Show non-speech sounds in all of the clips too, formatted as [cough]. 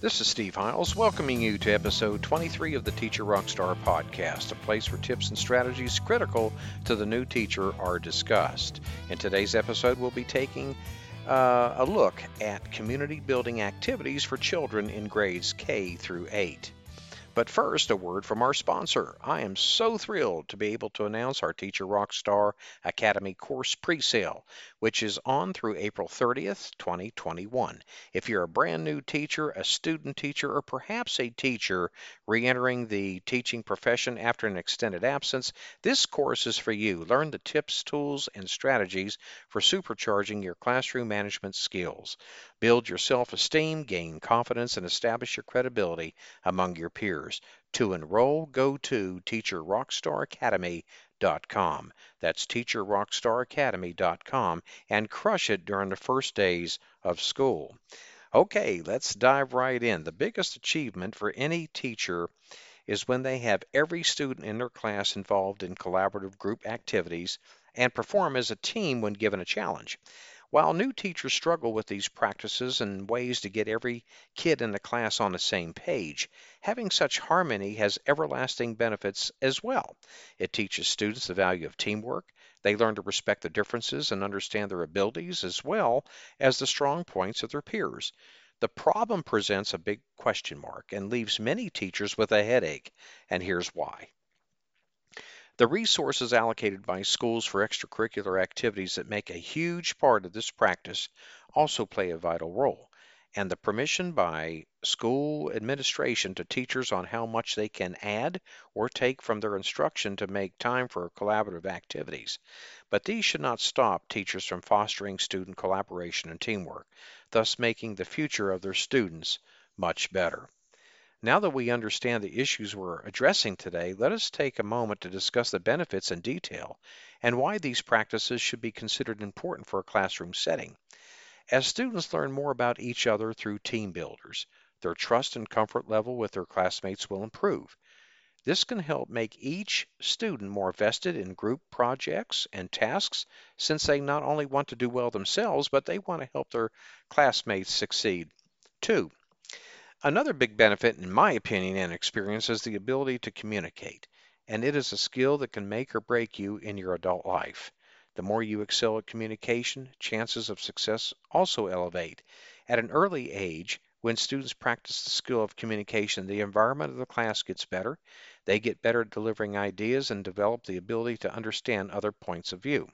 This is Steve Hiles, welcoming you to episode 23 of the Teacher Rockstar podcast, a place where tips and strategies critical to the new teacher are discussed. In today's episode, we'll be taking uh, a look at community building activities for children in grades K through 8. But first, a word from our sponsor. I am so thrilled to be able to announce our Teacher Rockstar Academy course presale, which is on through April 30th, 2021. If you're a brand new teacher, a student teacher, or perhaps a teacher re entering the teaching profession after an extended absence, this course is for you. Learn the tips, tools, and strategies for supercharging your classroom management skills. Build your self esteem, gain confidence, and establish your credibility among your peers. To enroll, go to teacherrockstaracademy.com. That's teacherrockstaracademy.com and crush it during the first days of school. Okay, let's dive right in. The biggest achievement for any teacher is when they have every student in their class involved in collaborative group activities and perform as a team when given a challenge. While new teachers struggle with these practices and ways to get every kid in the class on the same page, having such harmony has everlasting benefits as well. It teaches students the value of teamwork. They learn to respect the differences and understand their abilities as well as the strong points of their peers. The problem presents a big question mark and leaves many teachers with a headache, and here's why. The resources allocated by schools for extracurricular activities that make a huge part of this practice also play a vital role, and the permission by school administration to teachers on how much they can add or take from their instruction to make time for collaborative activities. But these should not stop teachers from fostering student collaboration and teamwork, thus making the future of their students much better. Now that we understand the issues we're addressing today, let us take a moment to discuss the benefits in detail and why these practices should be considered important for a classroom setting. As students learn more about each other through team builders, their trust and comfort level with their classmates will improve. This can help make each student more vested in group projects and tasks since they not only want to do well themselves, but they want to help their classmates succeed too. Another big benefit, in my opinion and experience, is the ability to communicate, and it is a skill that can make or break you in your adult life. The more you excel at communication, chances of success also elevate. At an early age, when students practice the skill of communication, the environment of the class gets better. They get better at delivering ideas and develop the ability to understand other points of view.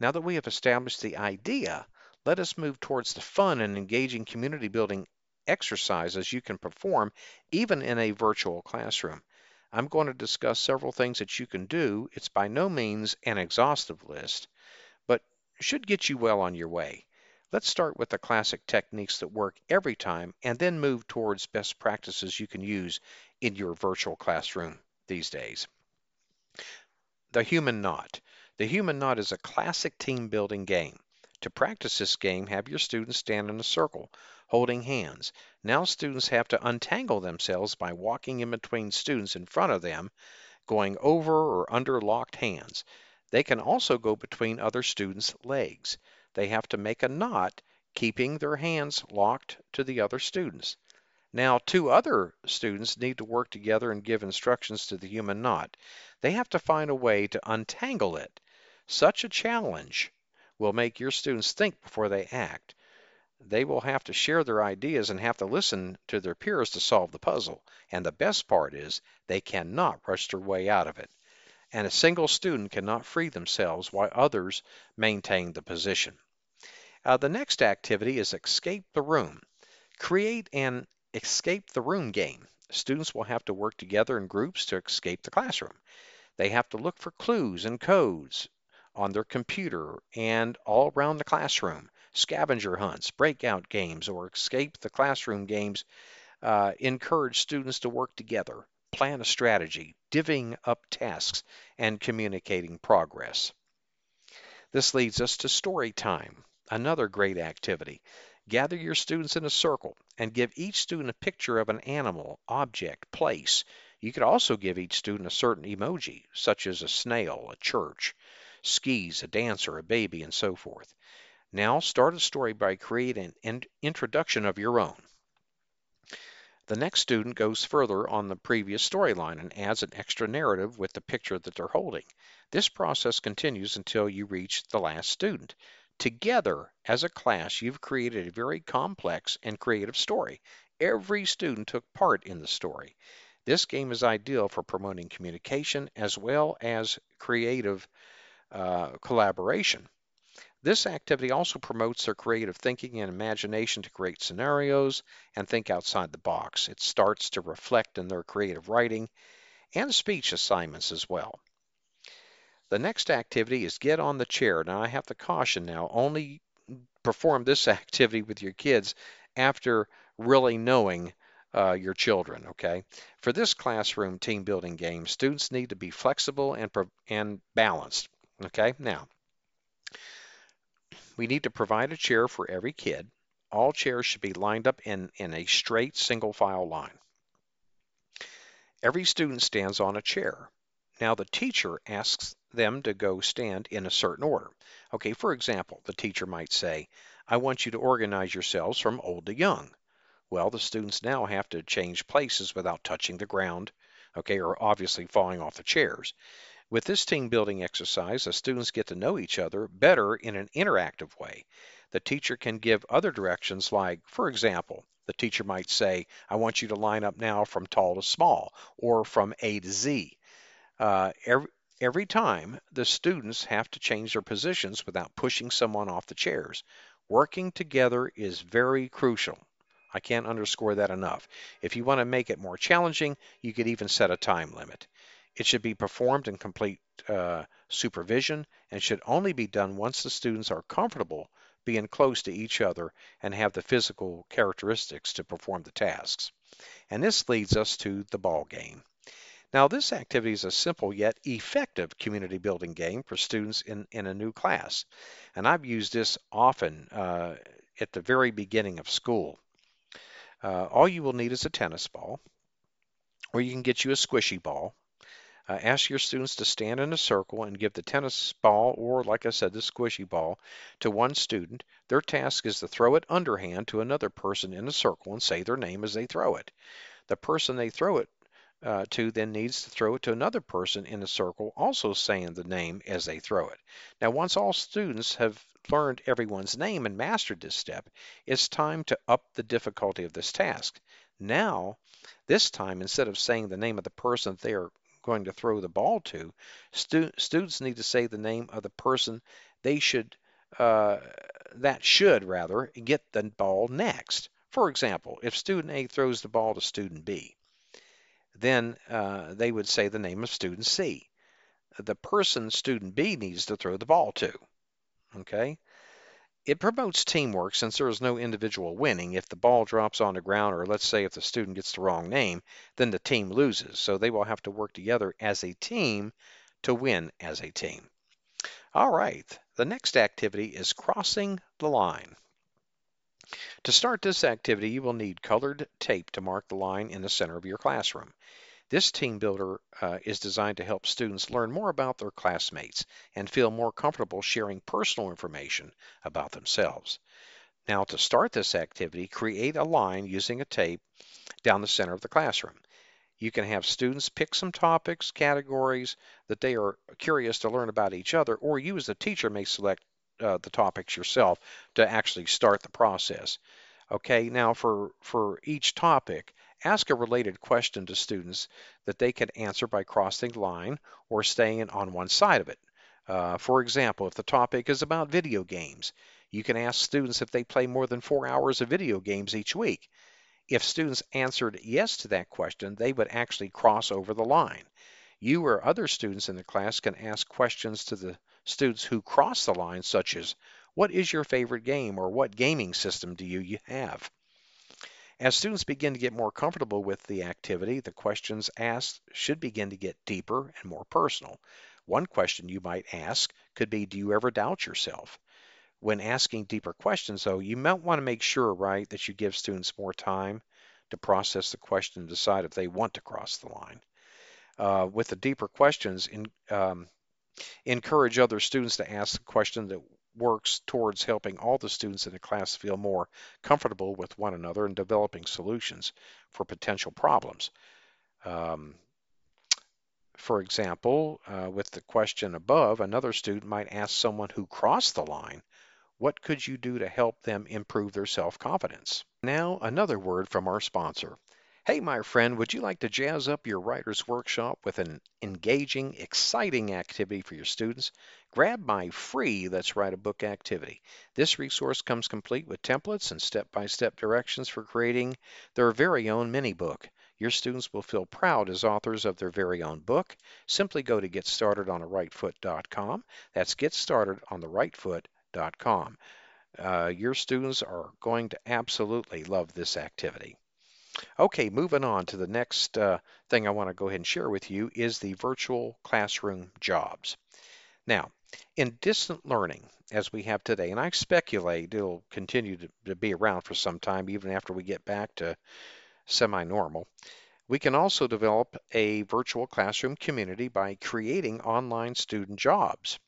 Now that we have established the idea, let us move towards the fun and engaging community building exercises you can perform even in a virtual classroom. I'm going to discuss several things that you can do. It's by no means an exhaustive list, but should get you well on your way. Let's start with the classic techniques that work every time and then move towards best practices you can use in your virtual classroom these days. The Human Knot. The Human Knot is a classic team building game. To practice this game, have your students stand in a circle holding hands. Now students have to untangle themselves by walking in between students in front of them, going over or under locked hands. They can also go between other students' legs. They have to make a knot, keeping their hands locked to the other students. Now, two other students need to work together and give instructions to the human knot. They have to find a way to untangle it. Such a challenge will make your students think before they act they will have to share their ideas and have to listen to their peers to solve the puzzle. And the best part is they cannot rush their way out of it. And a single student cannot free themselves while others maintain the position. Uh, the next activity is escape the room. Create an escape the room game. Students will have to work together in groups to escape the classroom. They have to look for clues and codes on their computer and all around the classroom scavenger hunts, breakout games, or escape the classroom games uh, encourage students to work together, plan a strategy, divvying up tasks, and communicating progress. This leads us to story time, another great activity. Gather your students in a circle and give each student a picture of an animal, object, place. You could also give each student a certain emoji, such as a snail, a church, skis, a dancer, a baby, and so forth. Now start a story by creating an introduction of your own. The next student goes further on the previous storyline and adds an extra narrative with the picture that they're holding. This process continues until you reach the last student. Together, as a class, you've created a very complex and creative story. Every student took part in the story. This game is ideal for promoting communication as well as creative uh, collaboration. This activity also promotes their creative thinking and imagination to create scenarios and think outside the box. It starts to reflect in their creative writing and speech assignments as well. The next activity is get on the chair. Now I have to caution now, only perform this [laughs] activity with your kids after really knowing uh, your children, okay? For this classroom team building game, students need to be flexible and, and balanced, okay? Now, we need to provide a chair for every kid. All chairs should be lined up in, in a straight single file line. Every student stands on a chair. Now the teacher asks them to go stand in a certain order. Okay, for example, the teacher might say, I want you to organize yourselves from old to young. Well, the students now have to change places without touching the ground, okay, or obviously falling off the chairs. With this team building exercise, the students get to know each other better in an interactive way. The teacher can give other directions like, for example, the teacher might say, I want you to line up now from tall to small or from A to Z. Uh, every, every time, the students have to change their positions without pushing someone off the chairs. Working together is very crucial. I can't underscore that enough. If you want to make it more challenging, you could even set a time limit. It should be performed in complete uh, supervision and should only be done once the students are comfortable being close to each other and have the physical characteristics to perform the tasks. And this leads us to the ball game. Now, this activity is a simple yet effective community building game for students in, in a new class. And I've used this often uh, at the very beginning of school. Uh, all you will need is a tennis ball, or you can get you a squishy ball uh, ask your students to stand in a circle and give the tennis ball, or like I said, the squishy ball, to one student. Their task is to throw it underhand to another person in a circle and say their name as they throw it. The person they throw it uh, to then needs to throw it to another person in a circle, also saying the name as they throw it. Now, once all students have learned everyone's name and mastered this step, it's time to up the difficulty of this task. Now, this time, instead of saying the name of the person they are going to throw the ball to, stu- students need to say the name of the person they should, uh, that should rather, get the ball next. For example, if student A throws the ball to student B, then uh, they would say the name of student C. The person student B needs to throw the ball to. Okay? It promotes teamwork since there is no individual winning. If the ball drops on the ground, or let's say if the student gets the wrong name, then the team loses. So they will have to work together as a team to win as a team. All right, the next activity is crossing the line. To start this activity, you will need colored tape to mark the line in the center of your classroom. This team builder uh, is designed to help students learn more about their classmates and feel more comfortable sharing personal information about themselves. Now to start this activity, create a line using a tape down the center of the classroom. You can have students pick some topics, categories that they are curious to learn about each other, or you as the teacher may select uh, the topics yourself to actually start the process. Okay, now for, for each topic, ask a related question to students that they can answer by crossing the line or staying on one side of it. Uh, for example, if the topic is about video games, you can ask students if they play more than four hours of video games each week. If students answered yes to that question, they would actually cross over the line. You or other students in the class can ask questions to the students who cross the line, such as, what is your favorite game or what gaming system do you have? As students begin to get more comfortable with the activity, the questions asked should begin to get deeper and more personal. One question you might ask could be, do you ever doubt yourself? When asking deeper questions, though, you might want to make sure, right, that you give students more time to process the question and decide if they want to cross the line. Uh, with the deeper questions, in, um, encourage other students to ask the question that works towards helping all the students in the class feel more comfortable with one another and developing solutions for potential problems. Um, for example, uh, with the question above, another student might ask someone who crossed the line, what could you do to help them improve their self-confidence? Now, another word from our sponsor. Hey, my friend, would you like to jazz up your writer's workshop with an engaging, exciting activity for your students? Grab my free Let's Write a Book activity. This resource comes complete with templates and step-by-step directions for creating their very own mini book. Your students will feel proud as authors of their very own book. Simply go to getstartedontheriGhtfoot.com. That's getstartedontheriGhtfoot.com. Uh, your students are going to absolutely love this activity. Okay, moving on to the next uh, thing I want to go ahead and share with you is the virtual classroom jobs. Now, in distant learning, as we have today, and I speculate it'll continue to, to be around for some time, even after we get back to semi-normal, we can also develop a virtual classroom community by creating online student jobs.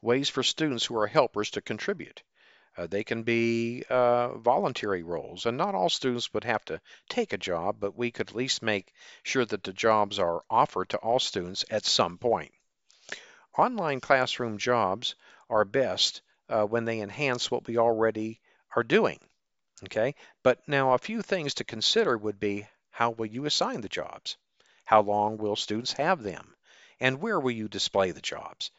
Ways for students who are helpers to contribute. Uh, they can be uh, voluntary roles, and not all students would have to take a job, but we could at least make sure that the jobs are offered to all students at some point. Online classroom jobs are best uh, when they enhance what we already are doing. Okay, but now a few things to consider would be how will you assign the jobs? How long will students have them? And where will you display the jobs?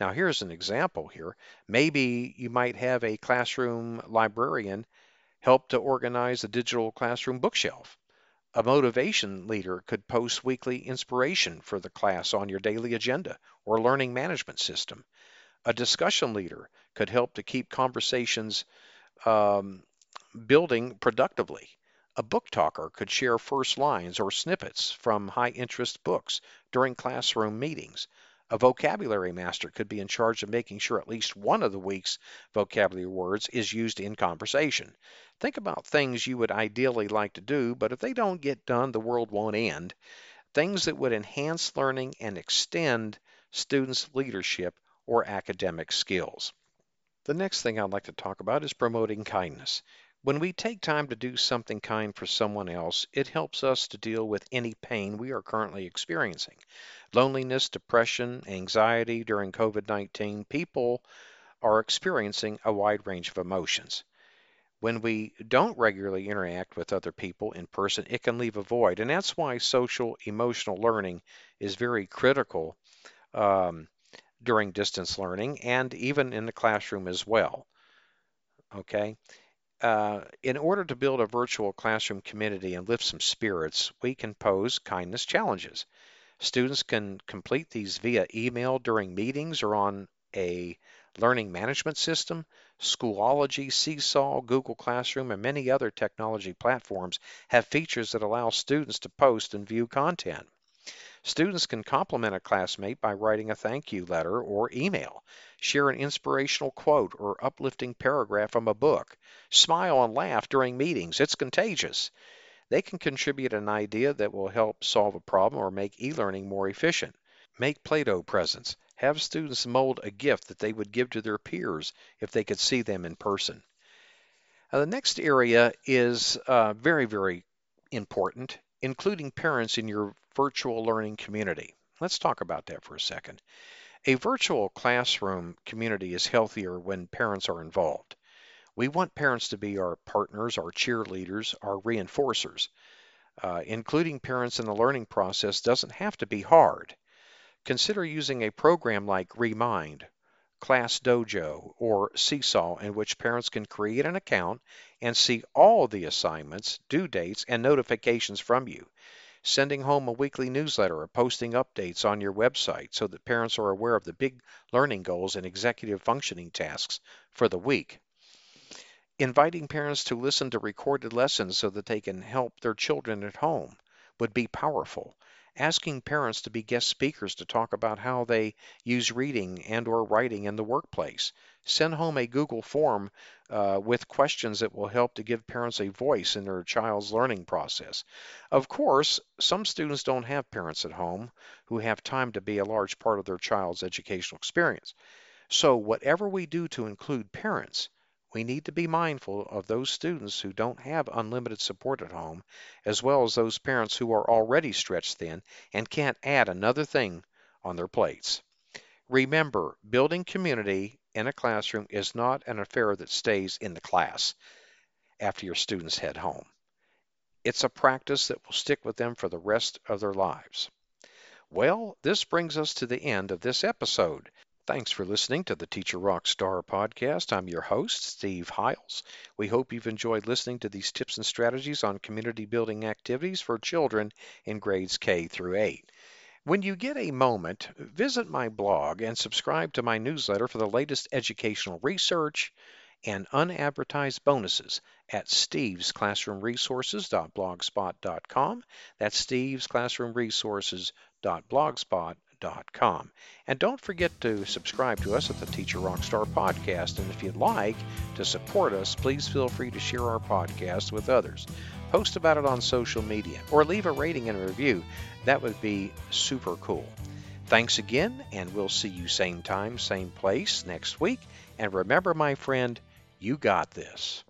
Now here's an example here. Maybe you might have a classroom librarian help to organize a digital classroom bookshelf. A motivation leader could post weekly inspiration for the class on your daily agenda or learning management system. A discussion leader could help to keep conversations um, building productively. A book talker could share first lines or snippets from high interest books during classroom meetings. A vocabulary master could be in charge of making sure at least one of the week's vocabulary words is used in conversation. Think about things you would ideally like to do, but if they don't get done, the world won't end. Things that would enhance learning and extend students' leadership or academic skills. The next thing I'd like to talk about is promoting kindness. When we take time to do something kind for someone else, it helps us to deal with any pain we are currently experiencing. Loneliness, depression, anxiety during COVID 19, people are experiencing a wide range of emotions. When we don't regularly interact with other people in person, it can leave a void. And that's why social emotional learning is very critical um, during distance learning and even in the classroom as well. Okay. Uh, in order to build a virtual classroom community and lift some spirits, we can pose kindness challenges. Students can complete these via email during meetings or on a learning management system. Schoology, Seesaw, Google Classroom, and many other technology platforms have features that allow students to post and view content. Students can compliment a classmate by writing a thank you letter or email, share an inspirational quote or uplifting paragraph from a book, smile and laugh during meetings. It's contagious. They can contribute an idea that will help solve a problem or make e-learning more efficient. Make Play-Doh presents. Have students mold a gift that they would give to their peers if they could see them in person. Now, the next area is uh, very, very important, including parents in your virtual learning community. Let's talk about that for a second. A virtual classroom community is healthier when parents are involved. We want parents to be our partners, our cheerleaders, our reinforcers. Uh, including parents in the learning process doesn't have to be hard. Consider using a program like Remind, Class Dojo, or Seesaw in which parents can create an account and see all the assignments, due dates, and notifications from you sending home a weekly newsletter or posting updates on your website so that parents are aware of the big learning goals and executive functioning tasks for the week. Inviting parents to listen to recorded lessons so that they can help their children at home would be powerful asking parents to be guest speakers to talk about how they use reading and or writing in the workplace. Send home a Google form uh, with questions that will help to give parents a voice in their child's learning process. Of course, some students don't have parents at home who have time to be a large part of their child's educational experience. So, whatever we do to include parents, we need to be mindful of those students who don't have unlimited support at home, as well as those parents who are already stretched thin and can't add another thing on their plates. Remember, building community in a classroom is not an affair that stays in the class after your students head home. It's a practice that will stick with them for the rest of their lives. Well, this brings us to the end of this episode. Thanks for listening to the Teacher Rockstar podcast. I'm your host, Steve Hiles. We hope you've enjoyed listening to these tips and strategies on community building activities for children in grades K through 8. When you get a moment, visit my blog and subscribe to my newsletter for the latest educational research and unadvertised bonuses at stevesclassroomresources.blogspot.com. That's stevesclassroomresources.blogspot.com teacherrockstar.com. And don't forget to subscribe to us at the Teacher Rockstar Podcast. And if you'd like to support us, please feel free to share our podcast with others. Post about it on social media or leave a rating and a review. That would be super cool. Thanks again, and we'll see you same time, same place next week. And remember, my friend, you got this.